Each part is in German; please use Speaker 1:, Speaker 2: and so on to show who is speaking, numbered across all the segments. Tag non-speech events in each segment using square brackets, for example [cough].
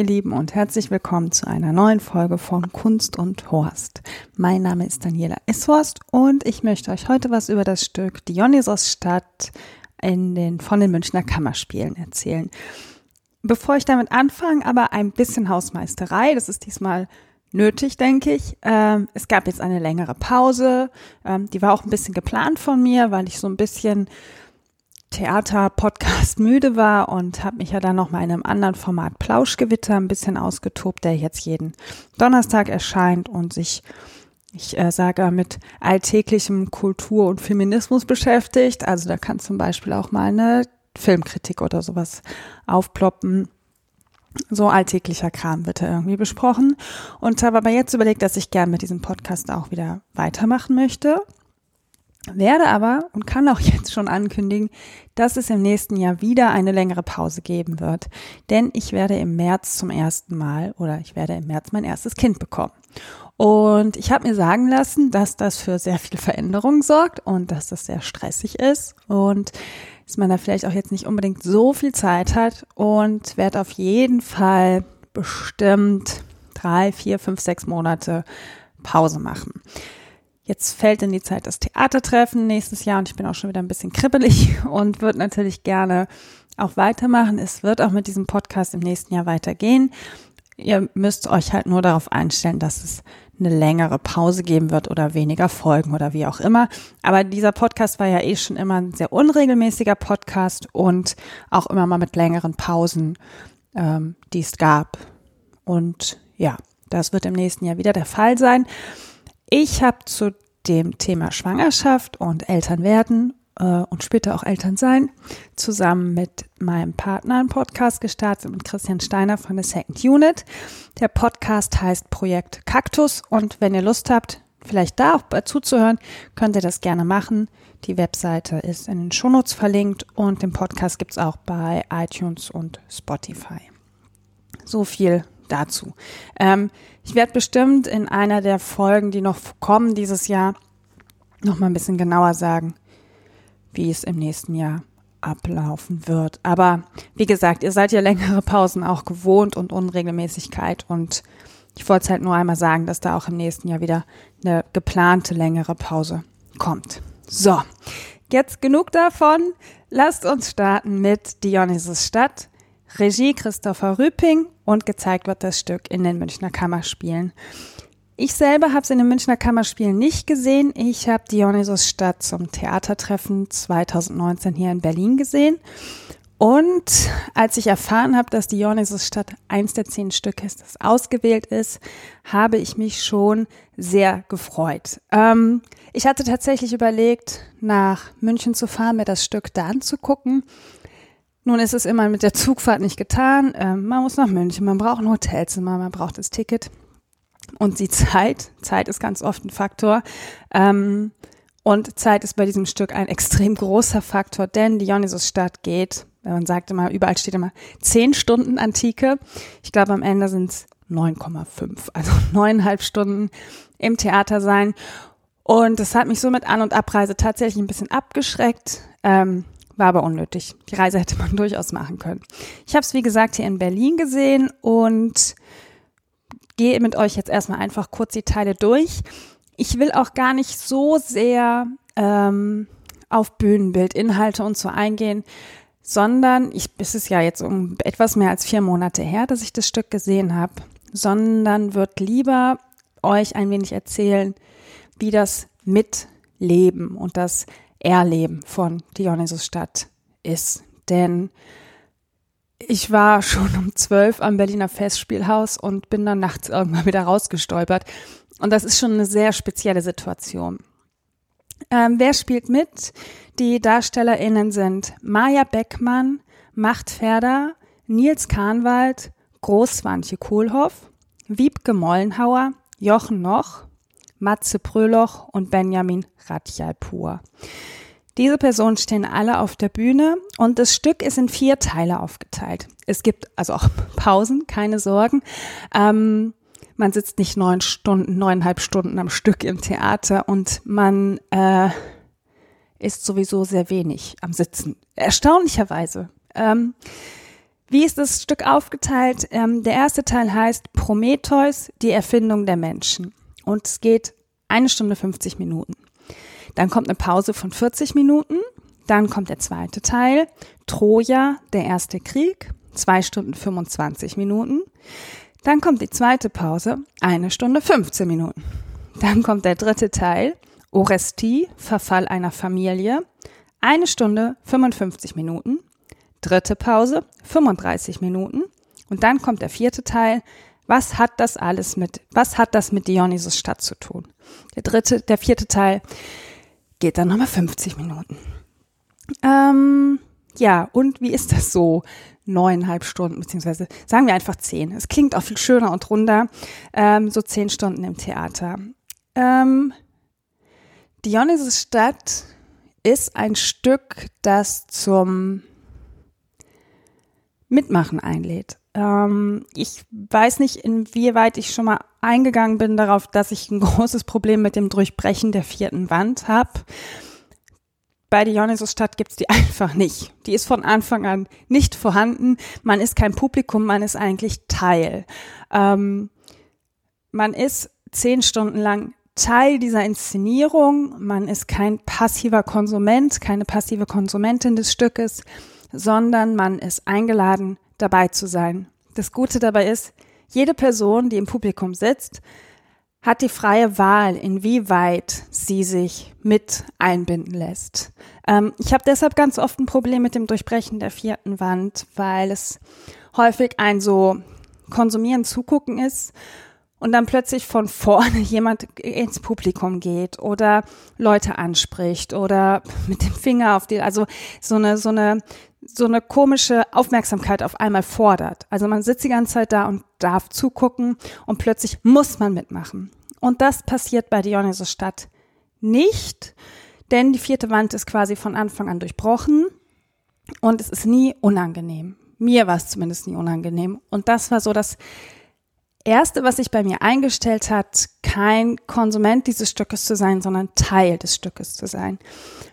Speaker 1: Ihr Lieben und herzlich willkommen zu einer neuen Folge von Kunst und Horst. Mein Name ist Daniela Ishorst und ich möchte euch heute was über das Stück Dionysos-Stadt in den, von den Münchner Kammerspielen erzählen. Bevor ich damit anfange, aber ein bisschen Hausmeisterei. Das ist diesmal nötig, denke ich. Ähm, es gab jetzt eine längere Pause. Ähm, die war auch ein bisschen geplant von mir, weil ich so ein bisschen Theater-Podcast [laughs] müde war und habe mich ja dann noch mal in einem anderen Format Plauschgewitter ein bisschen ausgetobt, der jetzt jeden Donnerstag erscheint und sich, ich äh, sage, mit alltäglichem Kultur und Feminismus beschäftigt. Also da kann zum Beispiel auch mal eine Filmkritik oder sowas aufploppen. So alltäglicher Kram wird da irgendwie besprochen und habe aber jetzt überlegt, dass ich gern mit diesem Podcast auch wieder weitermachen möchte werde aber und kann auch [laughs] jetzt schon ankündigen, dass es im nächsten Jahr wieder eine längere Pause geben wird. Denn ich werde im März zum ersten Mal oder ich werde im März mein erstes Kind bekommen. Und ich habe mir sagen lassen, dass das für sehr viel Veränderung sorgt und dass das sehr stressig ist und dass man da vielleicht auch jetzt nicht unbedingt so viel Zeit hat und werde auf jeden Fall bestimmt drei, vier, fünf, sechs Monate Pause machen. Jetzt fällt in die Zeit das Theatertreffen nächstes Jahr und ich bin auch schon wieder ein bisschen kribbelig [laughs] und würde natürlich gerne auch weitermachen. Es wird auch mit diesem Podcast im nächsten Jahr weitergehen. Ihr müsst euch halt nur darauf einstellen, dass es eine längere Pause geben wird oder weniger Folgen oder wie auch immer. Aber dieser Podcast war ja eh schon immer ein sehr unregelmäßiger Podcast und auch immer mal mit längeren Pausen, ähm, die es gab. Und ja, das wird im nächsten Jahr wieder der Fall sein. Ich habe zu dem Thema Schwangerschaft und Elternwerden äh, und später auch Elternsein zusammen mit meinem Partner einen Podcast gestartet mit Christian Steiner von der Second Unit. Der Podcast heißt Projekt Kaktus und wenn ihr Lust habt, vielleicht da auch zuzuhören, könnt ihr das gerne machen. Die Webseite ist in den Shownotes verlinkt und den Podcast gibt's auch bei iTunes und Spotify. So viel dazu. Ähm, ich werde bestimmt in einer der Folgen, die noch kommen dieses Jahr, noch mal ein bisschen genauer sagen, wie es im nächsten Jahr ablaufen wird. Aber wie gesagt, ihr seid ja längere Pausen auch gewohnt und Unregelmäßigkeit und ich wollte es halt nur einmal sagen, dass da auch im nächsten Jahr wieder eine geplante längere Pause kommt. So, jetzt genug davon. Lasst uns starten mit Dionysus Stadt Regie Christopher Rüping und gezeigt wird das Stück in den Münchner Kammerspielen. Ich selber habe es in den Münchner Kammerspielen nicht gesehen. Ich habe Dionysos Stadt zum Theatertreffen 2019 hier in Berlin gesehen. Und als ich erfahren habe, dass Dionysos Stadt eins der zehn Stücke ist, das ausgewählt ist, habe ich mich schon sehr gefreut. Ähm, ich hatte tatsächlich überlegt, nach München zu fahren, mir das Stück da anzugucken. Nun ist es immer mit der Zugfahrt nicht getan. Ähm, man muss nach München, man braucht ein Hotelzimmer, man braucht das Ticket und die Zeit. Zeit ist ganz oft ein Faktor. Ähm, und Zeit ist bei diesem Stück ein extrem großer Faktor, denn Dionysus-Stadt geht, man sagt immer, überall steht immer zehn Stunden Antike. Ich glaube, am Ende sind es 9,5, also [laughs] neuneinhalb Stunden im Theater sein. Und das hat mich so mit An- und Abreise tatsächlich ein bisschen abgeschreckt. Ähm, war aber unnötig. Die Reise hätte man [laughs] durchaus machen können. Ich habe es, wie gesagt, hier in Berlin gesehen und gehe mit euch jetzt erstmal einfach kurz die Teile durch. Ich will auch gar nicht so sehr ähm, auf Bühnenbild, Inhalte und so eingehen, sondern ich, es ist ja jetzt um etwas mehr als vier Monate her, dass ich das Stück gesehen habe, sondern wird lieber euch ein wenig erzählen, wie das Mitleben und das Erleben von Dionysusstadt ist. Denn ich war schon um zwölf am Berliner Festspielhaus und bin dann nachts irgendwann wieder rausgestolpert. Und das ist schon eine sehr spezielle Situation. Ähm, wer spielt mit? Die DarstellerInnen sind Maja Beckmann, Machtferder, Nils Kahnwald, Großwantje Kohlhoff, Wiebke Mollenhauer, Jochen Noch, Matze Pröloch und Benjamin Radjalpur. Diese Personen stehen alle auf der Bühne und das Stück ist in vier Teile aufgeteilt. Es gibt also auch [laughs] Pausen, keine Sorgen. Ähm, man sitzt nicht neun Stunden, neuneinhalb Stunden am Stück im Theater und man äh, ist sowieso sehr wenig am Sitzen. Erstaunlicherweise. Ähm, Wie ist das Stück aufgeteilt? Ähm, der erste Teil heißt Prometheus, die Erfindung der Menschen. Und es geht eine Stunde 50 Minuten. Dann kommt eine Pause von 40 Minuten. Dann kommt der zweite Teil, Troja, der erste Krieg, zwei Stunden 25 Minuten. Dann kommt die zweite Pause, eine Stunde 15 Minuten. Dann kommt der dritte Teil, Orestie, Verfall einer Familie, eine Stunde 55 Minuten. Dritte Pause, 35 Minuten. Und dann kommt der vierte Teil, was hat das alles mit, was hat das mit Dionysus Stadt zu tun? Der dritte, der vierte Teil geht dann nochmal 50 Minuten. Ähm, ja, und wie ist das so? Neuneinhalb Stunden, beziehungsweise sagen wir einfach zehn. Es klingt auch viel schöner und runder. Ähm, so zehn Stunden im Theater. Ähm, Dionysus Stadt ist ein Stück, das zum Mitmachen einlädt. Ähm, ich weiß nicht, inwieweit ich schon mal eingegangen bin darauf, dass ich ein [laughs] großes Problem mit dem Durchbrechen der vierten Wand habe. Bei Dionysusstadt gibt's die [laughs] einfach nicht. Die ist von Anfang an nicht vorhanden. Man ist kein Publikum, man ist eigentlich Teil. Ähm, man ist zehn Stunden lang Teil dieser Inszenierung. Man ist kein passiver Konsument, keine passive Konsumentin des Stückes, sondern man ist eingeladen, dabei zu sein. Das Gute dabei ist, jede Person, die im Publikum sitzt, hat die freie Wahl, inwieweit sie sich mit einbinden lässt. Ähm, ich habe deshalb ganz oft ein Problem mit dem Durchbrechen der vierten Wand, weil es häufig ein so konsumieren, zugucken ist und dann plötzlich von vorne [laughs] jemand ins Publikum geht oder Leute anspricht oder mit dem Finger auf die, also so eine, so eine, so eine komische Aufmerksamkeit auf einmal fordert. Also man sitzt die ganze Zeit da und darf zugucken und plötzlich muss man mitmachen. Und das passiert bei Dionysus Stadt nicht, denn die vierte Wand ist quasi von Anfang an durchbrochen und es ist nie unangenehm. Mir war es zumindest nie unangenehm. Und das war so das Erste, was sich bei mir eingestellt hat, kein Konsument dieses Stückes zu sein, sondern Teil des Stückes zu sein.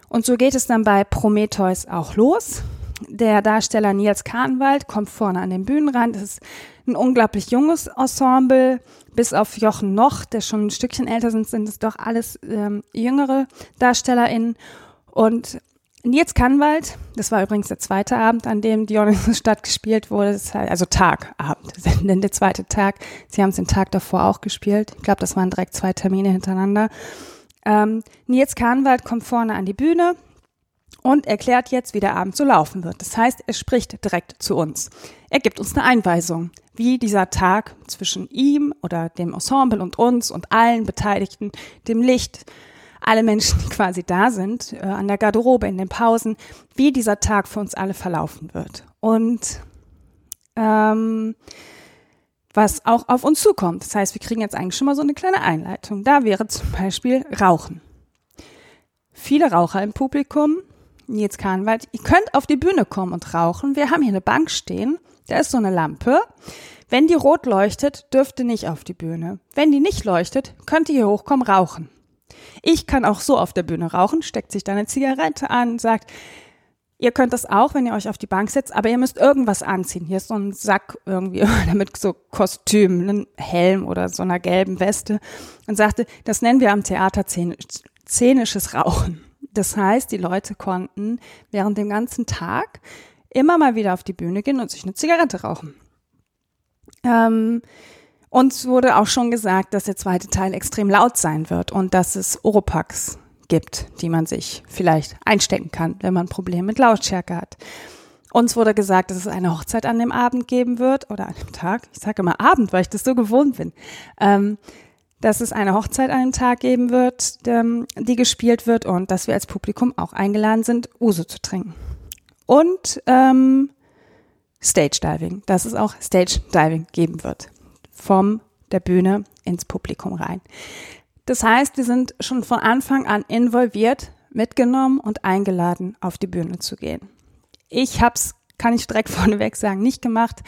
Speaker 1: Und so geht es dann bei Prometheus auch los. Der Darsteller Nils Kahnwald kommt vorne an den Bühnenrand. Es ist ein unglaublich junges Ensemble. Bis auf Jochen Noch, der schon ein Stückchen älter sind, sind es doch alles ähm, jüngere DarstellerInnen. Und Nils Kahnwald, das war übrigens der zweite Abend, an dem Dionysus Stadt gespielt wurde, also Tagabend, [laughs] denn der zweite Tag. Sie haben es den Tag davor auch gespielt. Ich glaube, das waren direkt zwei Termine hintereinander. Ähm, Nils Kahnwald kommt vorne an die Bühne und erklärt jetzt, wie der Abend so laufen wird. Das heißt, er spricht direkt zu uns. Er gibt uns eine Einweisung, wie dieser Tag zwischen ihm oder dem Ensemble und uns und allen Beteiligten, dem Licht, alle Menschen, die quasi da sind, äh, an der Garderobe, in den Pausen, wie dieser Tag für uns alle verlaufen wird. Und ähm, was auch auf uns zukommt. Das heißt, wir kriegen jetzt eigentlich schon mal so eine kleine Einleitung. Da wäre zum Beispiel Rauchen. Viele Raucher im Publikum, Nils Kahnwald, ihr könnt auf die Bühne kommen und rauchen. Wir haben hier eine Bank stehen, da ist so eine Lampe. Wenn die rot leuchtet, dürft ihr nicht auf die Bühne. Wenn die nicht leuchtet, könnt ihr hier hochkommen, rauchen. Ich kann auch so auf der Bühne rauchen, steckt sich da eine Zigarette an, sagt, ihr könnt das auch, wenn ihr euch auf die Bank setzt, aber ihr müsst irgendwas anziehen. Hier ist so ein Sack irgendwie [laughs] damit so Kostüm, einen Helm oder so einer gelben Weste und sagte, das nennen wir am Theater szenisches Rauchen. Das heißt, die Leute konnten während dem ganzen Tag immer mal wieder auf die Bühne gehen und sich eine Zigarette rauchen. Ähm, uns wurde auch schon gesagt, dass der zweite Teil extrem laut sein wird und dass es Oropax gibt, die man sich vielleicht einstecken kann, wenn man Probleme mit Lautstärke hat. Uns wurde gesagt, dass es eine Hochzeit an dem Abend geben wird oder an dem Tag. Ich sage immer Abend, weil ich das so gewohnt bin. Ähm, dass es eine Hochzeit an dem Tag geben wird, ähm, die gespielt wird und dass wir als Publikum auch eingeladen sind, Uso zu trinken. Und ähm, Stage Diving, dass es auch Stage Diving geben wird vom der Bühne ins Publikum rein. Das heißt, wir sind schon von Anfang an involviert, mitgenommen und eingeladen, auf die Bühne zu gehen. Ich hab's, kann ich direkt [laughs] vorneweg sagen, nicht gemacht.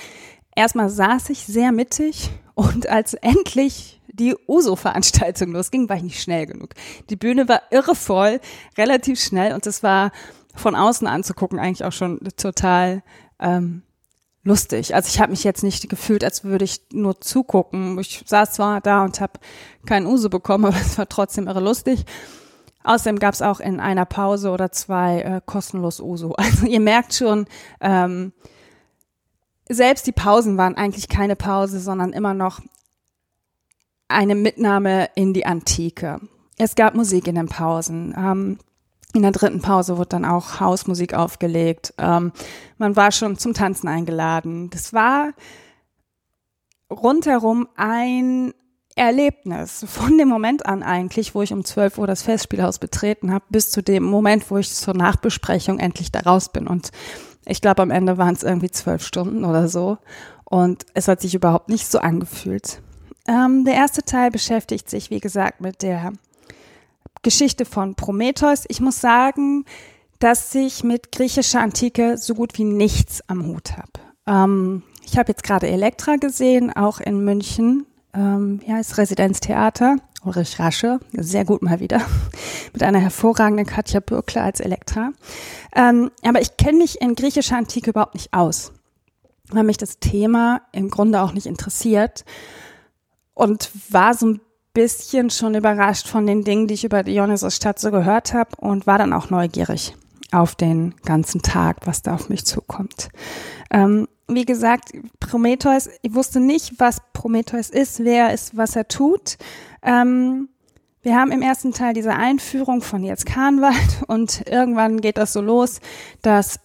Speaker 1: Erstmal saß ich sehr mittig und als endlich die USO-Veranstaltung losging, war ich nicht schnell genug. Die Bühne war irre voll, relativ schnell und es war von außen anzugucken eigentlich auch schon total ähm, lustig. Also ich habe mich jetzt nicht gefühlt, als würde ich nur zugucken. Ich saß zwar da und habe keinen Uso bekommen, [laughs] aber es war trotzdem irre lustig. Außerdem gab es auch in einer Pause oder zwei äh, kostenlos Uso. [laughs] Also ihr merkt schon, ähm, selbst die Pausen waren eigentlich keine Pause, sondern immer noch eine Mitnahme in die Antike. Es gab Musik in den Pausen. Ähm, in der dritten Pause wurde dann auch Hausmusik aufgelegt. Ähm, man war schon zum Tanzen eingeladen. Das war rundherum ein Erlebnis. Von dem Moment an eigentlich, wo ich um 12 Uhr das Festspielhaus betreten habe, bis zu dem Moment, wo ich zur Nachbesprechung endlich da raus bin. Und ich glaube, am Ende waren es irgendwie zwölf Stunden oder so. Und es hat sich überhaupt nicht so angefühlt. Ähm, der erste Teil beschäftigt sich, wie gesagt, mit der Geschichte von Prometheus. Ich muss sagen, dass ich mit griechischer Antike so gut wie nichts am Hut habe. Ähm, ich habe jetzt gerade Elektra gesehen, auch in München. Ähm, ja, ist Residenztheater. Ulrich Rasche, sehr gut mal wieder, [laughs] mit einer hervorragenden Katja Bürkler als Elektra. Ähm, aber ich kenne mich in griechischer Antike überhaupt nicht aus, weil mich das Thema im Grunde auch nicht interessiert und war so ein bisschen schon überrascht von den Dingen, die ich über Dionysos Stadt so gehört habe und war dann auch neugierig auf den ganzen Tag, was da auf mich zukommt. Ähm, wie gesagt, Prometheus, ich wusste nicht, was Prometheus ist, wer er ist, was er tut. Ähm, wir haben im ersten Teil diese Einführung von jetzt Kahnwald [laughs] und irgendwann geht das so los, dass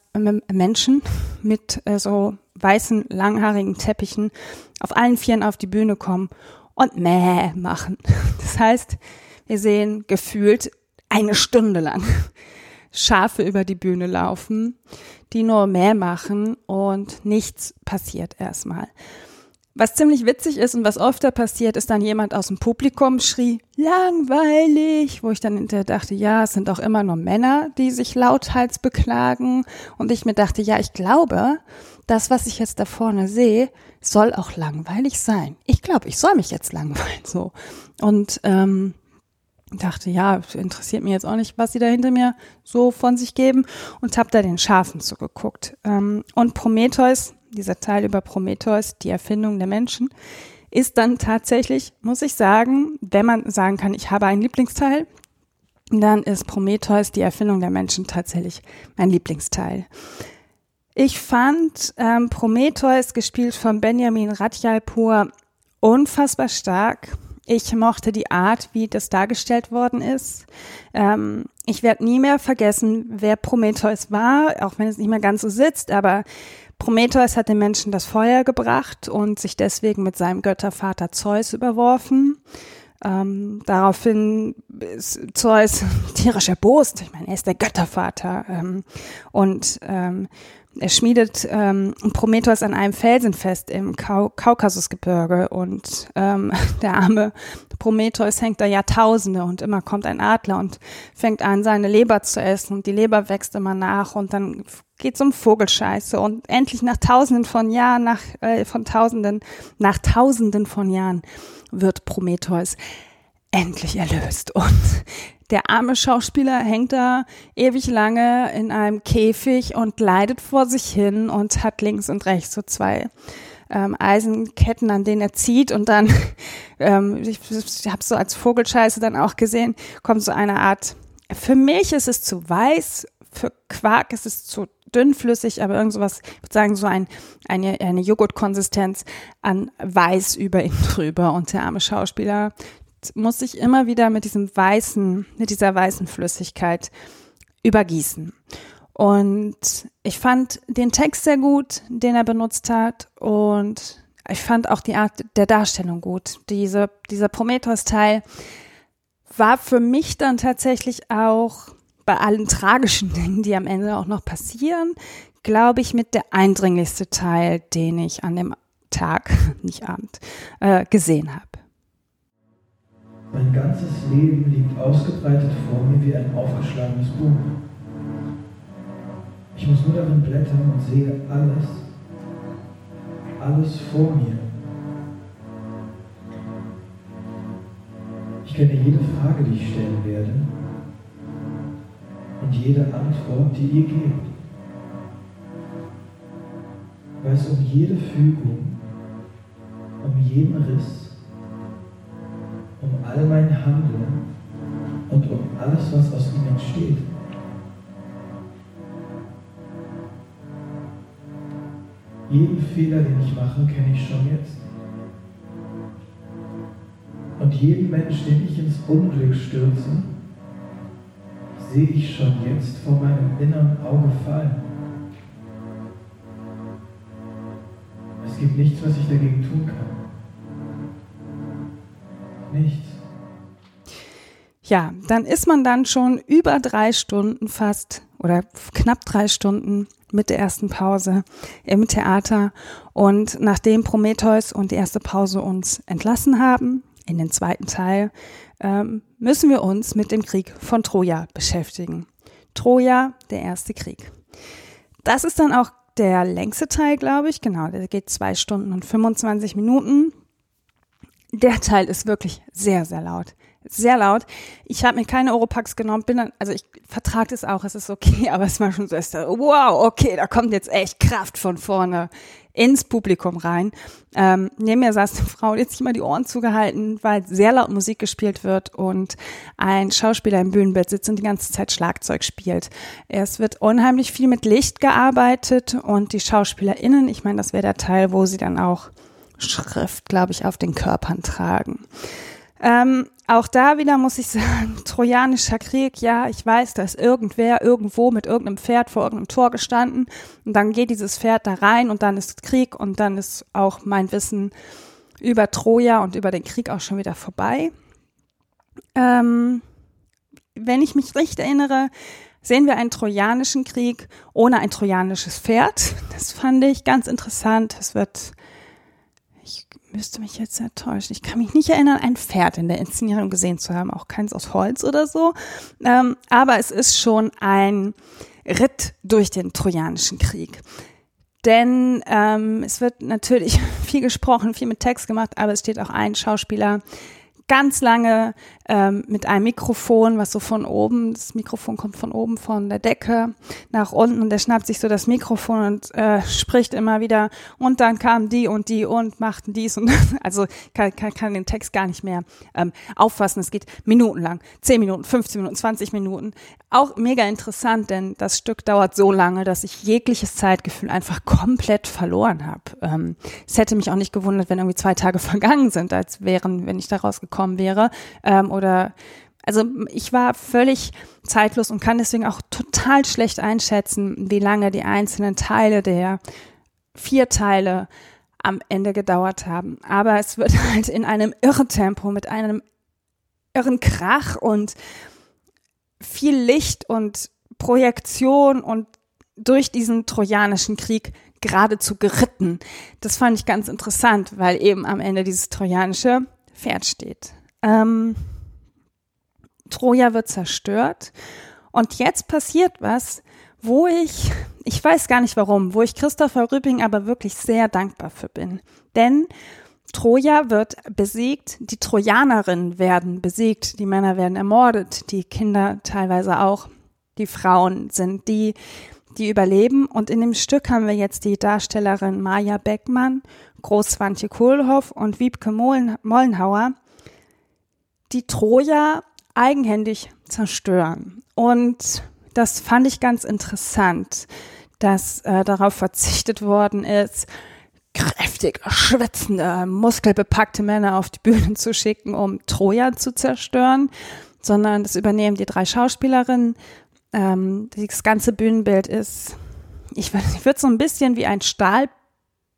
Speaker 1: Menschen mit äh, so weißen, langhaarigen Teppichen auf allen Vieren auf die Bühne kommen und Mäh machen. Das heißt, wir sehen gefühlt eine Stunde lang Schafe über die Bühne laufen, die nur Mäh machen und nichts passiert erstmal. Was ziemlich witzig ist und was öfter passiert, ist dann jemand aus dem Publikum schrie, langweilig, wo ich dann hinterher dachte, ja, es sind auch immer nur Männer, die sich lauthals beklagen. Und ich mir dachte, ja, ich glaube, das, was ich jetzt da vorne sehe, soll auch langweilig sein. Ich glaube, ich soll mich jetzt langweilen, so. Und, ähm, dachte, ja, interessiert mich jetzt auch nicht, was sie da hinter mir so von sich geben und habe da den Schafen zugeguckt. Ähm, und Prometheus, dieser Teil über Prometheus, die Erfindung der Menschen, ist dann tatsächlich, muss ich sagen, wenn man sagen kann, ich habe einen Lieblingsteil, dann ist Prometheus, die Erfindung der Menschen, tatsächlich mein Lieblingsteil. Ich fand ähm, Prometheus, gespielt von Benjamin Radjalpur, unfassbar stark. Ich mochte die Art, wie das dargestellt worden ist. Ähm, ich werde nie mehr vergessen, wer Prometheus war, auch wenn es nicht mehr ganz so sitzt, aber Prometheus hat den Menschen das Feuer gebracht und sich deswegen mit seinem Göttervater Zeus überworfen. Ähm, daraufhin ist Zeus [laughs] tierisch erbost. Ich meine, er ist der Göttervater. Ähm, und ähm, er schmiedet ähm, Prometheus an einem Felsen fest im Kau Kaukasusgebirge und ähm, [laughs] der arme Prometheus hängt da Jahrtausende und immer kommt ein Adler und fängt an, seine Leber zu essen und die Leber wächst immer nach und dann geht's um Vogelscheiße und endlich nach Tausenden von Jahren, nach äh, von Tausenden, nach Tausenden von Jahren wird Prometheus endlich erlöst. Und der arme Schauspieler hängt da ewig lange in einem Käfig und leidet vor sich hin und hat links und rechts so zwei ähm, Eisenketten, an denen er zieht und dann, [laughs] ähm, ich, ich habe so als Vogelscheiße dann auch gesehen, kommt so eine Art, für mich ist es zu weiß, für Quark ist es zu dünnflüssig, aber irgend sowas, ich würde sagen, so ein, eine, eine Joghurtkonsistenz an Weiß über ihn [laughs] drüber. Und der arme Schauspieler muss sich immer wieder mit diesem weißen, mit dieser weißen Flüssigkeit übergießen. Und ich fand den Text sehr gut, den er benutzt hat. Und ich fand auch die Art der Darstellung gut. Diese, dieser Prometheus-Teil war für mich dann tatsächlich auch bei allen tragischen [laughs] Dingen, die am Ende auch noch passieren, glaube ich, mit der eindringlichste Teil, den ich an dem Tag, [laughs] nicht Abend, äh, gesehen habe.
Speaker 2: Mein ganzes Leben liegt ausgebreitet vor mir wie ein aufgeschlagenes Buch. Ich muss nur darin blättern und sehe alles, alles vor mir. Ich kenne jede Frage, die ich stellen werde und jede Antwort, die ihr gebt. weiß um jede Fügung, um jeden Riss, um all mein Handeln und um alles, was aus ihm entsteht. Jeden Fehler, den ich mache, kenne ich schon jetzt. Und jeden Mensch, den ich ins Unglück stürze, sehe ich schon jetzt vor meinem inneren Auge fallen. Es gibt nichts, was ich dagegen tun kann. Nichts.
Speaker 1: Ja, dann ist man dann schon über drei Stunden fast oder knapp drei Stunden mit der ersten Pause im Theater. Und nachdem Prometheus und die erste Pause uns entlassen haben, in den zweiten Teil, ähm, müssen wir uns mit dem Krieg von Troja beschäftigen. Troja, der erste Krieg. Das ist dann auch der längste Teil, glaube ich. Genau, der geht zwei Stunden und 25 Minuten. Der Teil ist wirklich sehr, sehr laut sehr laut. Ich habe mir keine Europax genommen, bin dann, also ich vertrage es auch, es ist okay, [laughs] aber es war schon so, wow, okay, da kommt jetzt echt Kraft von vorne ins Publikum rein. Ähm, neben mir saß eine Frau, die hat sich immer die Ohren zugehalten, weil sehr laut Musik gespielt wird und ein Schauspieler im Bühnenbett sitzt und die ganze Zeit Schlagzeug spielt. Es wird unheimlich viel mit Licht gearbeitet und die SchauspielerInnen, ich meine, das wäre der Teil, wo sie dann auch Schrift, glaube ich, auf den Körpern tragen. Ähm, auch da wieder muss ich sagen, [laughs] Trojanischer Krieg, ja, ich weiß, da ist irgendwer irgendwo mit irgendeinem Pferd vor irgendeinem Tor gestanden und dann geht dieses Pferd da rein und dann ist Krieg und dann ist auch mein Wissen über Troja und über den Krieg auch schon wieder vorbei. Ähm, wenn ich mich recht erinnere, sehen wir einen trojanischen Krieg ohne ein trojanisches Pferd. Das fand ich ganz interessant. Es wird müsste mich jetzt enttäuschen. Ich kann mich nicht erinnern, ein Pferd in der Inszenierung gesehen zu haben, auch keins aus Holz oder so. Ähm, aber es ist schon ein Ritt durch den Trojanischen Krieg. Denn ähm, es wird natürlich [laughs] viel gesprochen, viel mit Text gemacht, aber es steht auch ein Schauspieler ganz lange ähm, mit einem Mikrofon, was so von oben, das Mikrofon kommt von oben von der Decke nach unten und der schnappt sich so das Mikrofon und äh, spricht immer wieder und dann kamen die und die und machten dies und [laughs] also kann, kann, kann den Text gar nicht mehr ähm, auffassen. Es geht minutenlang, 10 Minuten, 15 Minuten, 20 Minuten. Auch mega interessant, denn das Stück dauert so lange, dass ich jegliches Zeitgefühl einfach komplett verloren habe. Ähm, es hätte mich auch nicht gewundert, wenn irgendwie zwei Tage [laughs] vergangen sind, als wären, wenn ich da rausgekommen wäre. Ähm, oder also ich war völlig zeitlos und kann deswegen auch total schlecht einschätzen, wie lange die einzelnen Teile der vier Teile am Ende gedauert haben. Aber es wird [laughs] halt in einem irren Tempo mit einem irren Krach und viel Licht und Projektion und durch diesen trojanischen Krieg geradezu geritten. Das fand ich ganz interessant, weil eben am Ende dieses trojanische Pferd steht. Ähm, Troja wird zerstört. Und jetzt passiert was, wo ich, ich weiß gar nicht warum, wo ich Christopher Rübing aber wirklich sehr dankbar für bin. Denn Troja wird besiegt, die Trojanerinnen werden besiegt, die Männer werden ermordet, die Kinder teilweise auch, die Frauen sind die, die überleben. Und in dem Stück haben wir jetzt die Darstellerin Maja Beckmann, Großwantje Kohlhoff und Wiebke Mollenhauer, die Troja eigenhändig zerstören. Und das fand ich ganz interessant, dass äh, darauf verzichtet worden ist, kräftig schwitzende, muskelbepackte Männer auf die Bühne zu schicken, um Troja zu zerstören, sondern das übernehmen die drei Schauspielerinnen. Ähm, das ganze Bühnenbild ist, ich, ich würde so ein bisschen wie ein Stahl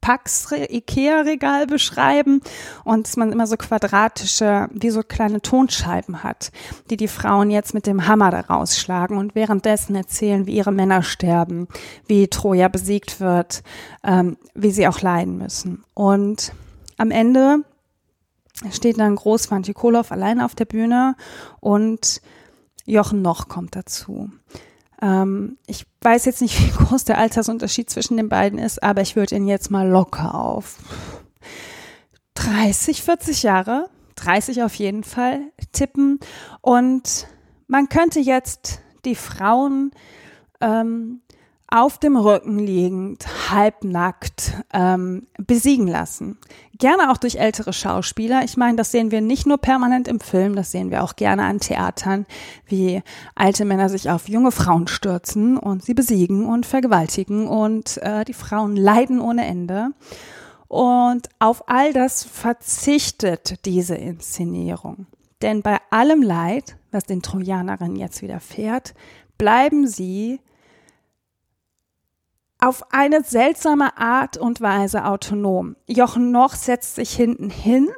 Speaker 1: Pax Ikea-Regal beschreiben und dass man immer so quadratische, wie so kleine Tonscheiben hat, die die Frauen jetzt mit dem Hammer da rausschlagen und währenddessen erzählen, wie ihre Männer sterben, wie Troja besiegt wird, ähm, wie sie auch leiden müssen. Und am Ende steht dann Groß Kolow allein auf der Bühne und Jochen Noch kommt dazu. Ähm, ich weiß jetzt nicht, [laughs] wie groß der Altersunterschied zwischen den beiden ist, aber ich würde ihn jetzt mal locker auf 30, 40 Jahre, 30 auf jeden Fall tippen. Und man könnte jetzt die Frauen ähm, auf dem Rücken liegend, halbnackt ähm, besiegen lassen. Gerne auch durch ältere Schauspieler. Ich meine, das sehen wir nicht nur permanent im Film, das sehen wir auch gerne an Theatern, wie alte Männer sich auf junge Frauen stürzen und sie besiegen und vergewaltigen und äh, die Frauen leiden ohne Ende. Und auf all das verzichtet diese Inszenierung. Denn bei allem Leid, was den Trojanerinnen jetzt widerfährt, bleiben sie auf eine seltsame Art und Weise autonom. Jochen Noch setzt sich hinten hin.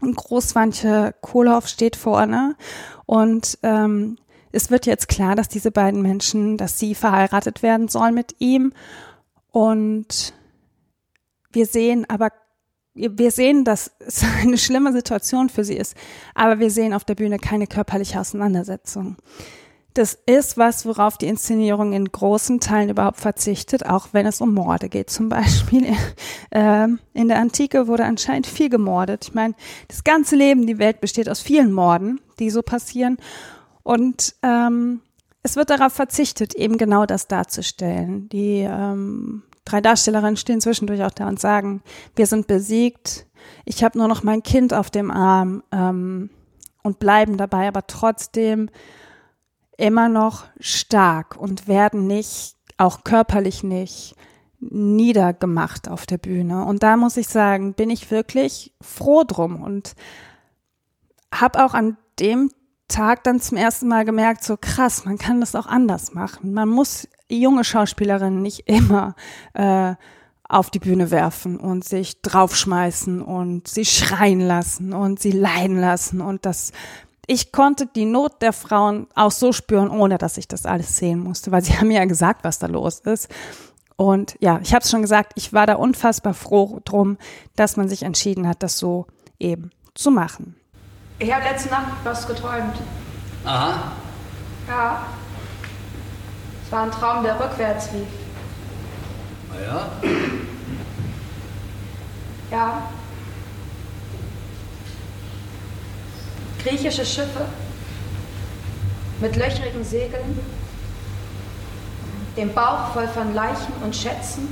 Speaker 1: Großwandche Kohlhoff steht vorne und ähm, es wird jetzt klar, dass diese beiden Menschen, dass sie verheiratet werden sollen mit ihm und wir sehen aber wir sehen, dass es [laughs] eine schlimme Situation für sie ist, aber wir sehen auf der Bühne keine körperliche Auseinandersetzung. Das ist was, worauf die Inszenierung in großen Teilen überhaupt verzichtet, auch wenn es um Morde geht. Zum Beispiel [laughs] äh, in der Antike wurde anscheinend viel gemordet. Ich meine, das ganze Leben, die Welt besteht aus vielen Morden, die so passieren. Und ähm, es wird darauf verzichtet, eben genau das darzustellen. Die ähm, drei Darstellerinnen stehen zwischendurch auch da und sagen, wir sind besiegt, ich habe nur noch mein Kind auf dem Arm ähm, und bleiben dabei, aber trotzdem immer noch stark und werden nicht, auch körperlich nicht, niedergemacht auf der Bühne. Und da muss ich sagen, bin ich wirklich froh drum und habe auch an dem Tag dann zum ersten Mal gemerkt, so krass, man kann das auch anders machen. Man muss junge Schauspielerinnen nicht immer äh, auf die Bühne werfen und sich draufschmeißen und sie schreien lassen und sie leiden lassen und das ich konnte die Not der Frauen auch so spüren, ohne dass ich das alles sehen musste, weil sie [laughs] haben ja gesagt, was da los ist. Und ja, ich habe es schon gesagt, ich war da unfassbar froh drum, dass man sich entschieden hat, das so eben zu machen.
Speaker 3: Ich habe letzte Nacht was geträumt.
Speaker 4: Aha.
Speaker 3: Ja. Es war ein Traum, der rückwärts lief.
Speaker 4: Ah ja?
Speaker 3: Ja. Griechische Schiffe mit löchrigen Segeln, dem Bauch voll von Leichen und Schätzen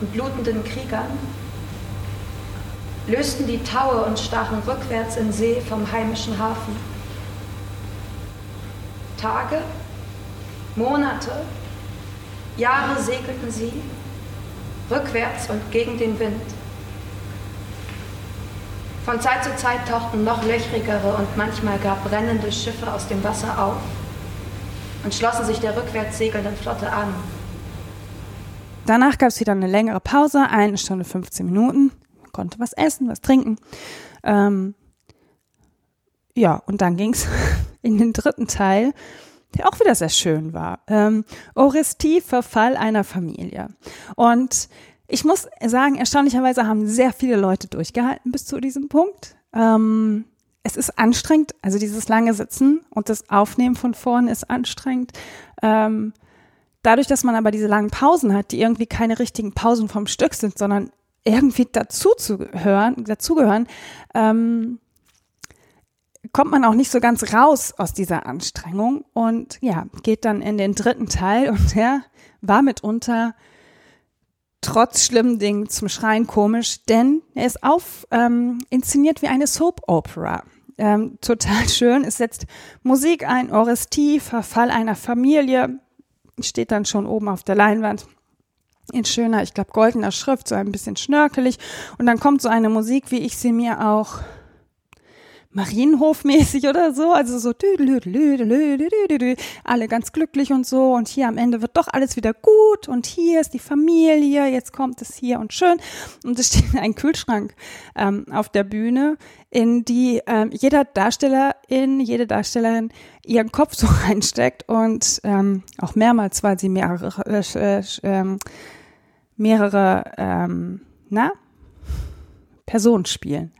Speaker 3: und blutenden Kriegern, lösten die Taue und stachen rückwärts in See vom heimischen Hafen. Tage, Monate, Jahre segelten sie, rückwärts und gegen den Wind. Von Zeit zu Zeit tauchten noch löchrigere und manchmal gar brennende Schiffe aus dem Wasser auf und schlossen sich der rückwärts segelnden Flotte an.
Speaker 1: Danach gab es wieder eine längere Pause, eine Stunde 15 Minuten. Man konnte was essen, was trinken. Ähm, ja, und dann ging es [laughs] in den dritten Teil, der auch wieder sehr schön war. Ähm, Orestie, Verfall einer Familie. Und ich muss sagen, erstaunlicherweise haben sehr viele Leute durchgehalten bis zu diesem Punkt. Ähm, es ist anstrengend, also dieses lange Sitzen und das Aufnehmen von vorn ist anstrengend. Ähm, dadurch, dass man aber diese langen Pausen hat, die irgendwie keine richtigen Pausen vom Stück sind, sondern irgendwie dazu zu hören, dazugehören, ähm, kommt man auch nicht so ganz raus aus dieser Anstrengung und ja, geht dann in den dritten Teil und der war mitunter trotz schlimmen Dingen zum Schreien komisch, denn er ist auf ähm, inszeniert wie eine Soap Opera. Ähm, total [laughs] schön. Es setzt Musik ein, Orestie, Verfall einer Familie, steht dann schon oben auf der Leinwand in schöner, ich glaube, goldener Schrift, so ein bisschen schnörkelig. Und dann kommt so eine Musik, wie ich sie mir auch Marienhofmäßig oder so, also so alle ganz glücklich und so. Und hier am Ende wird doch alles wieder gut. Und hier ist die Familie, jetzt kommt es hier und schön. Und es steht [laughs] ein Kühlschrank ähm, auf der Bühne, in die ähm, jeder Darstellerin, jede Darstellerin ihren Kopf so [laughs] reinsteckt und ähm, auch mehrmals, weil sie mehrere äh, äh, mehrere ähm, na? Personen spielen.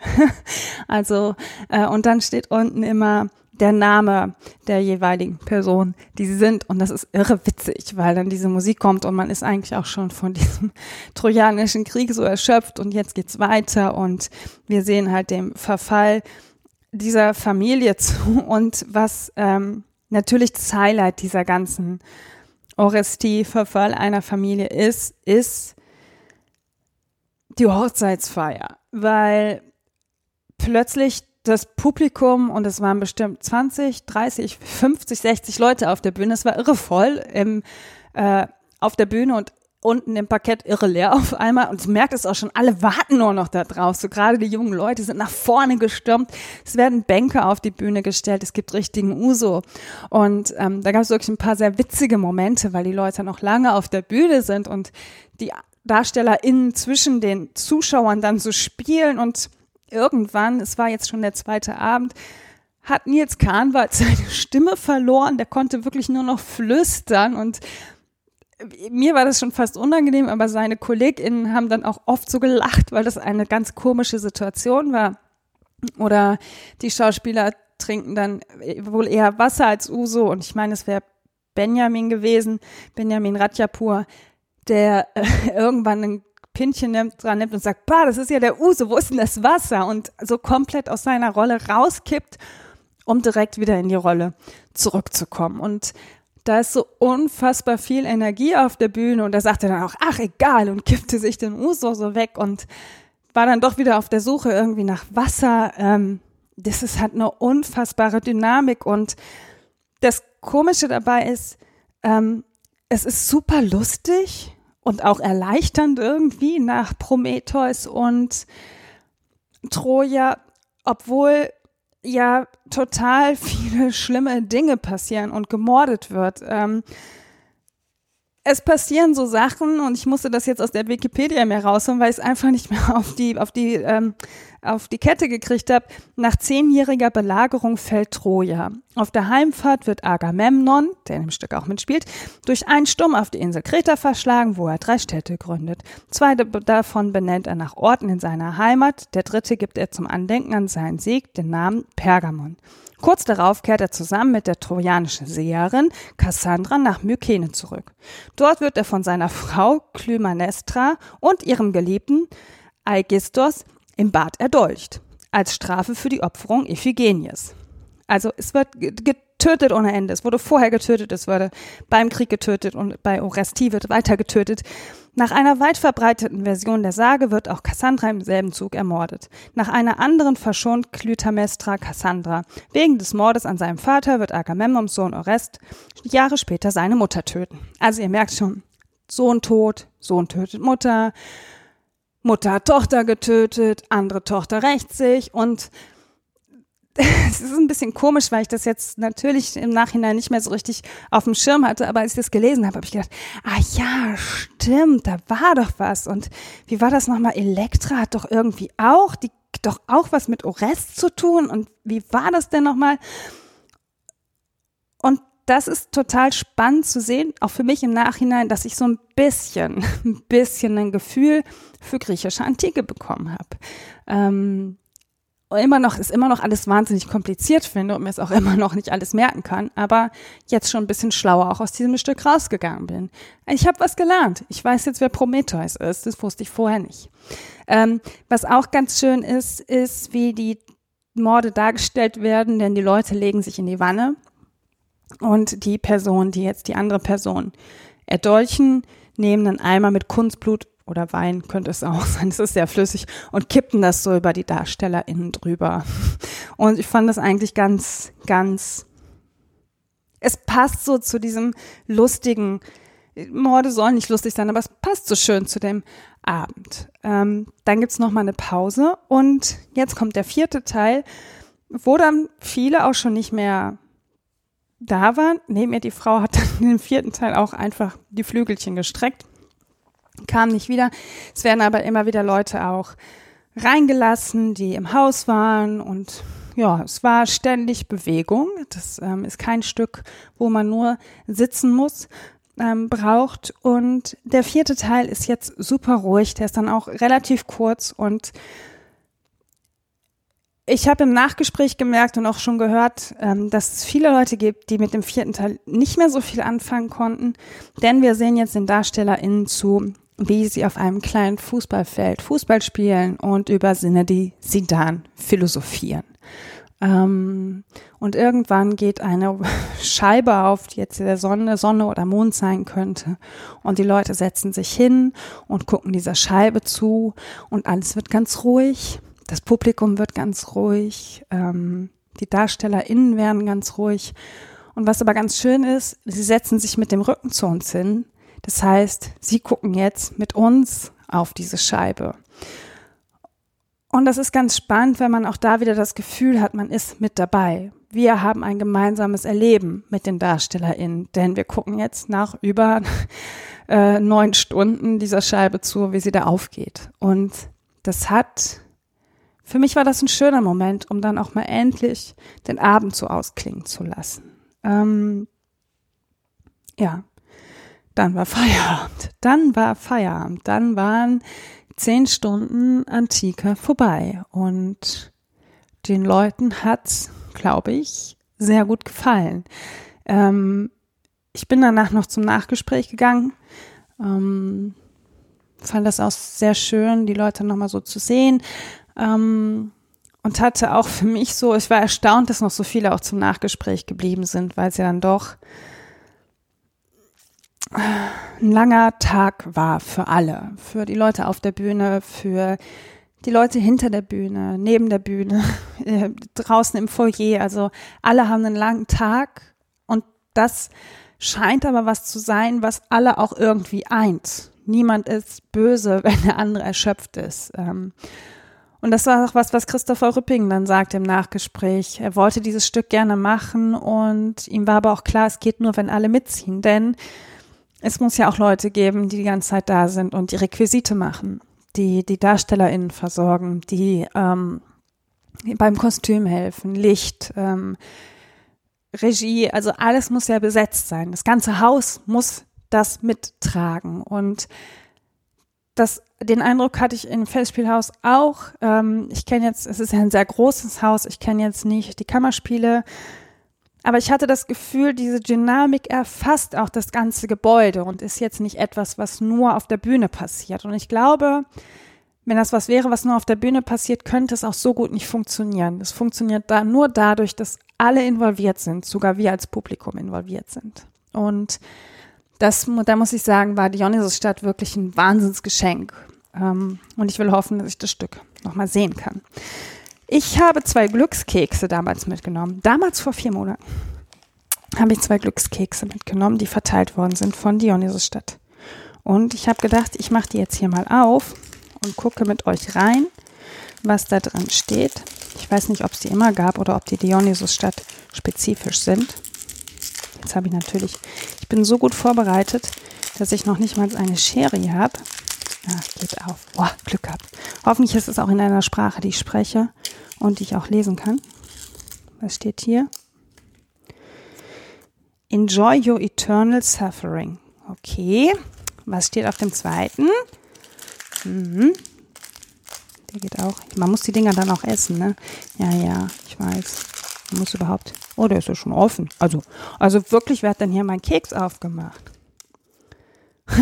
Speaker 1: [laughs] also, äh, und dann steht unten immer der Name der jeweiligen Person, die sie sind. Und das ist irre witzig, weil dann diese Musik kommt und man ist eigentlich auch schon von [laughs] diesem trojanischen Krieg so erschöpft und jetzt geht's weiter und wir sehen halt dem Verfall dieser Familie zu [laughs] und was ähm, natürlich das Highlight dieser ganzen Oresti-Verfall einer Familie ist, ist die Hochzeitsfeier, weil plötzlich das Publikum, und es waren bestimmt 20, 30, 50, 60 Leute auf der Bühne, es war irre voll im, äh, auf der Bühne und unten im Parkett irre leer [laughs] auf einmal und du merkst es auch schon, alle warten nur noch da drauf. So gerade die jungen Leute sind nach vorne gestürmt. Es werden Bänke auf die Bühne gestellt. Es gibt richtigen Uso. Und ähm, da gab es wirklich ein paar sehr witzige Momente, weil die Leute noch lange auf der Bühne sind und die DarstellerInnen zwischen den Zuschauern dann so spielen und irgendwann, es war jetzt schon der zweite Abend, hat Nils Kahnwald [laughs] seine Stimme verloren. Der konnte wirklich nur noch flüstern und mir war das schon fast unangenehm, aber seine KollegInnen haben dann auch oft so gelacht, weil das eine ganz komische Situation war. Oder die Schauspieler trinken dann wohl eher Wasser als Uso. Und ich meine, es wäre Benjamin gewesen, Benjamin Ratjapur, der äh, [laughs] irgendwann ein Pinchen nimmt, dran nimmt und sagt, bah, das ist ja der Uso, wo ist denn das Wasser? Und so komplett aus seiner Rolle rauskippt, um direkt wieder in die Rolle zurückzukommen. Und da ist so unfassbar viel Energie auf der Bühne und da sagte er dann auch, ach egal und kippte sich den Uso so weg und war dann doch wieder auf der Suche irgendwie nach Wasser. Ähm, das ist halt eine unfassbare Dynamik und das Komische dabei ist, ähm, es ist super lustig und auch erleichternd irgendwie nach Prometheus und Troja, obwohl ja total [laughs] viele schlimme Dinge passieren und gemordet wird. Ähm, es passieren so Sachen und ich musste das jetzt aus der Wikipedia mehr rausholen, weil ich es einfach nicht mehr auf die auf die ähm, auf die Kette gekriegt habe. Nach zehnjähriger Belagerung fällt Troja. Auf der Heimfahrt wird Agamemnon, der in dem Stück auch mitspielt, durch einen Sturm auf die Insel Kreta verschlagen, wo er drei Städte gründet. Zwei davon benennt er nach Orten in seiner Heimat, der dritte gibt er zum Andenken an seinen Sieg den Namen Pergamon. Kurz darauf kehrt er zusammen mit der trojanischen Seherin Cassandra nach Mykene zurück. Dort wird er von seiner Frau Clymanestra und ihrem Geliebten Aigistos im Bad erdolcht, als Strafe für die Opferung Iphigenies. Also es wird getötet ohne Ende. Es wurde vorher getötet, es wurde beim Krieg getötet und bei Oresti wird weiter getötet. Nach einer weit verbreiteten Version der Sage wird auch Cassandra im selben Zug ermordet. Nach einer anderen verschont Clytemnestra Cassandra. Wegen des Mordes an seinem Vater wird Agamemnons Sohn Orest Jahre später seine Mutter töten. Also ihr merkt schon, Sohn tot, Sohn tötet Mutter, Mutter hat Tochter getötet, andere Tochter rächt sich und [laughs] es ist ein bisschen komisch, weil ich das jetzt natürlich im Nachhinein nicht mehr so richtig auf dem Schirm hatte, aber als ich das gelesen habe, habe ich gedacht, ah ja, stimmt, da war doch was. Und wie war das nochmal? Elektra hat doch irgendwie auch, die doch auch was mit Orest zu tun. Und wie war das denn nochmal? Und das ist total spannend zu sehen, auch für mich im Nachhinein, dass ich so ein bisschen, [laughs] ein bisschen ein Gefühl für griechische Antike bekommen habe. Ähm, immer noch, ist immer noch alles wahnsinnig kompliziert finde und mir es auch immer noch nicht alles merken kann, aber jetzt schon ein bisschen schlauer auch aus diesem Stück rausgegangen bin. Ich habe was gelernt. Ich weiß jetzt, wer Prometheus ist. Das wusste ich vorher nicht. Ähm, was auch ganz schön ist, ist, wie die Morde dargestellt werden, denn die Leute legen sich in die Wanne und die Person, die jetzt die andere Person erdolchen, nehmen einen Eimer mit Kunstblut oder Wein könnte es auch sein, es ist sehr flüssig und kippen das so über die DarstellerInnen drüber. Und ich fand das eigentlich ganz, ganz, es passt so zu diesem lustigen, Morde sollen nicht lustig sein, aber es passt so schön zu dem Abend. Ähm, dann gibt's noch mal eine Pause und jetzt kommt der vierte Teil, wo dann viele auch schon nicht mehr da waren. Neben mir die Frau hat dann dem vierten Teil auch einfach die Flügelchen gestreckt, kam nicht wieder. Es werden aber immer wieder Leute auch reingelassen, die im Haus waren und ja, es war ständig Bewegung. Das ähm, ist kein Stück, wo man nur sitzen muss, ähm, braucht. Und der vierte Teil ist jetzt super ruhig. Der ist dann auch relativ kurz und ich habe im Nachgespräch gemerkt und auch schon gehört, ähm, dass es viele Leute gibt, die mit dem vierten Teil nicht mehr so viel anfangen konnten, denn wir sehen jetzt den DarstellerInnen zu, wie sie auf einem kleinen Fußballfeld Fußball spielen und über Sinne, die sie dann philosophieren. Ähm, und irgendwann geht eine [laughs] Scheibe auf, die jetzt der Sonne, Sonne oder Mond sein könnte. Und die Leute setzen sich hin und gucken dieser Scheibe zu und alles wird ganz ruhig. Das Publikum wird ganz ruhig. Ähm, die DarstellerInnen werden ganz ruhig. Und was aber ganz schön ist, sie setzen sich mit dem Rücken zu uns hin. Das heißt, sie gucken jetzt mit uns auf diese Scheibe. Und das ist ganz spannend, wenn man auch da wieder das Gefühl hat, man ist mit dabei. Wir haben ein gemeinsames Erleben mit den DarstellerInnen, denn wir gucken jetzt nach über [laughs] äh, neun Stunden dieser Scheibe zu, wie sie da aufgeht. Und das hat, für mich war das ein schöner Moment, um dann auch mal endlich den Abend so ausklingen zu lassen. Ähm, ja, dann war Feierabend. Dann war Feierabend. Dann waren zehn Stunden Antike vorbei und den Leuten hat's, glaube ich, sehr gut gefallen. Ähm, ich bin danach noch zum Nachgespräch gegangen. Ähm, fand das auch sehr schön, die Leute nochmal so zu sehen. Ähm, und hatte auch für mich so, ich war erstaunt, dass noch so viele auch zum Nachgespräch geblieben sind, weil sie dann doch ein langer Tag war für alle, für die Leute auf der Bühne, für die Leute hinter der Bühne, neben der Bühne, [laughs] äh, draußen im Foyer. Also alle haben einen langen Tag und das scheint aber was zu sein, was alle auch irgendwie eint. Niemand ist böse, [laughs] wenn der andere erschöpft ist. Ähm, und das war auch was, was Christopher Rüpping dann sagt im Nachgespräch. Er wollte dieses Stück gerne machen und ihm war aber auch klar, es geht nur, wenn alle mitziehen, denn es muss ja auch Leute geben, die die ganze Zeit da sind und die Requisite machen, die die DarstellerInnen versorgen, die ähm, beim Kostüm helfen, Licht, ähm, Regie, also alles muss ja besetzt sein. Das ganze Haus muss das mittragen. Und das, den Eindruck hatte ich im Festspielhaus auch. Ähm, ich kenne jetzt, es ist ja ein sehr großes Haus, ich kenne jetzt nicht die Kammerspiele aber ich hatte das Gefühl, diese Dynamik erfasst auch das ganze Gebäude und ist jetzt nicht etwas, was nur auf der Bühne passiert. Und ich glaube, wenn das was wäre, was nur auf der Bühne passiert, könnte es auch so gut nicht funktionieren. Es funktioniert da nur dadurch, dass alle involviert sind, sogar wir als Publikum involviert sind. Und das, da muss ich sagen, war Dionysusstadt wirklich ein Wahnsinnsgeschenk. Ähm, und ich will hoffen, dass ich das Stück nochmal sehen kann. Ich habe zwei Glückskekse damals mitgenommen. Damals vor vier Monaten habe ich zwei Glückskekse mitgenommen, die verteilt worden sind von Dionysusstadt. Und ich habe gedacht, ich mache die jetzt hier mal auf und gucke mit euch rein, was da drin steht. Ich weiß nicht, ob es die immer gab oder ob die Dionysusstadt spezifisch sind. Jetzt habe ich natürlich, ich bin so gut vorbereitet, dass ich noch nicht mal eine Schere habe. Ja, geht auf. Boah, Glück gehabt. Hoffentlich ist es auch in einer Sprache, die ich spreche und die ich auch lesen kann. Was steht hier? Enjoy your eternal suffering. Okay. Was steht auf dem zweiten? Mhm. Der geht auch. Man muss die Dinger dann auch essen, ne? Ja, ja, ich weiß. Muss überhaupt. Oh, der ist ja schon offen. Also, also wirklich, wer hat denn hier meinen Keks aufgemacht? [laughs]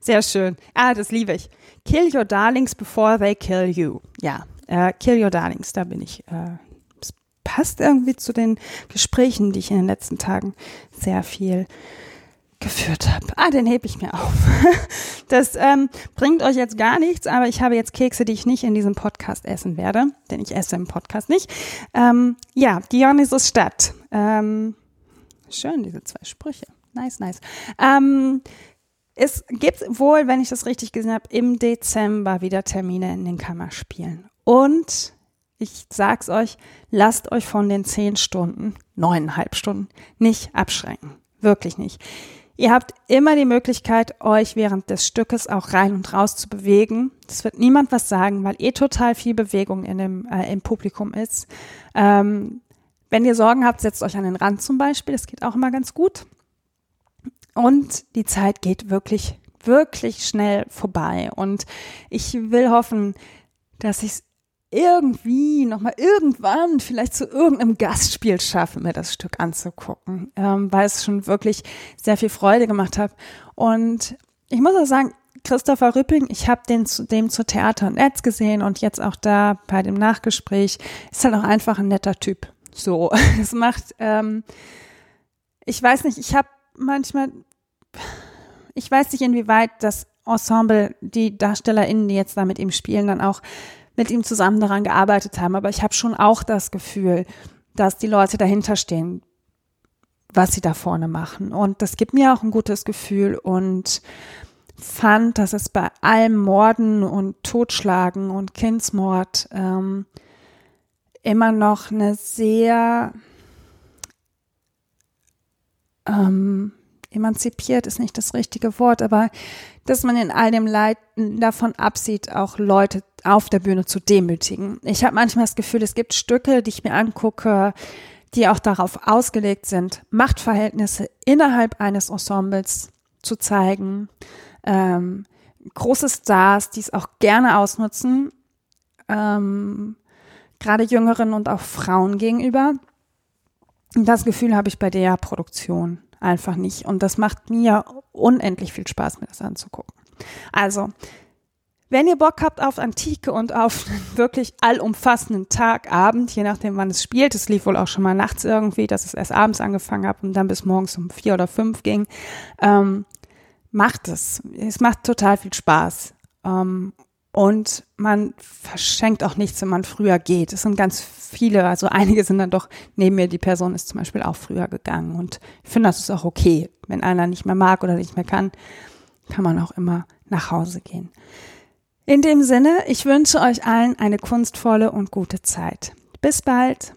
Speaker 1: Sehr schön. Ah, das liebe ich. Kill your darlings before they kill you. Ja, äh, Kill Your Darlings, da bin ich. Äh, es passt irgendwie zu den Gesprächen, die ich in den letzten Tagen sehr viel geführt habe. Ah, den hebe ich mir auf. [laughs] Das ähm, bringt euch jetzt gar nichts, aber ich habe jetzt Kekse, die ich nicht in diesem Podcast essen werde, denn ich esse im Podcast nicht. Ähm, ja, Dionysus Stadt. Ähm, schön, diese zwei Sprüche. Nice, nice. Ähm, es gibt wohl, wenn ich das richtig gesehen habe, im Dezember wieder Termine in den Kammerspielen. Und ich sag's euch, lasst euch von den zehn Stunden, neuneinhalb Stunden nicht abschrecken. Wirklich nicht. Ihr habt immer die Möglichkeit, euch während des Stückes auch rein und raus zu bewegen. Das wird niemand was sagen, weil eh total viel Bewegung in dem, äh, im Publikum ist. Ähm, wenn ihr Sorgen habt, setzt euch an den Rand zum Beispiel. Das geht auch immer ganz gut. Und die Zeit geht wirklich, wirklich schnell vorbei. Und ich will hoffen, dass ich es irgendwie nochmal irgendwann vielleicht zu irgendeinem Gastspiel schaffen, mir das Stück anzugucken, ähm, weil es schon wirklich sehr viel Freude gemacht hat. Und ich muss auch sagen, Christopher Rüpping, ich habe den zu dem zu Theater und Netz gesehen und jetzt auch da bei dem Nachgespräch, ist halt auch einfach ein netter Typ. So, [laughs] es macht, ähm, ich weiß nicht, ich habe manchmal, ich weiß nicht, inwieweit das Ensemble, die DarstellerInnen, die jetzt da mit ihm spielen, dann auch mit ihm zusammen daran gearbeitet haben. Aber ich habe schon auch das Gefühl, dass die Leute dahinter stehen, was sie da vorne machen. Und das gibt mir auch ein gutes Gefühl und fand, dass es bei allem Morden und Totschlagen und Kindsmord ähm, immer noch eine sehr ähm, emanzipiert ist nicht das richtige Wort, aber dass man in all dem Leid davon absieht, auch Leute auf der Bühne zu demütigen. Ich habe manchmal das Gefühl, es gibt Stücke, die ich mir angucke, die auch darauf ausgelegt sind, Machtverhältnisse innerhalb eines Ensembles zu zeigen. Ähm, große Stars, die es auch gerne ausnutzen, ähm, gerade Jüngeren und auch Frauen gegenüber. Das Gefühl habe ich bei der Produktion einfach nicht. Und das macht mir unendlich viel Spaß, mir das anzugucken. Also, wenn ihr Bock habt auf Antike und auf wirklich allumfassenden Tag, Abend, je nachdem wann es spielt, es lief wohl auch schon mal nachts irgendwie, dass es erst abends angefangen hat und dann bis morgens um vier oder fünf ging, ähm, macht es. Es macht total viel Spaß. Ähm, und man verschenkt auch nichts, wenn man früher geht. Es sind ganz viele, also einige sind dann doch neben mir, die Person ist zum Beispiel auch früher gegangen. Und ich finde, das ist auch okay. Wenn einer nicht mehr mag oder nicht mehr kann, kann man auch immer nach Hause gehen. In dem Sinne, ich wünsche euch allen eine kunstvolle und gute Zeit. Bis bald!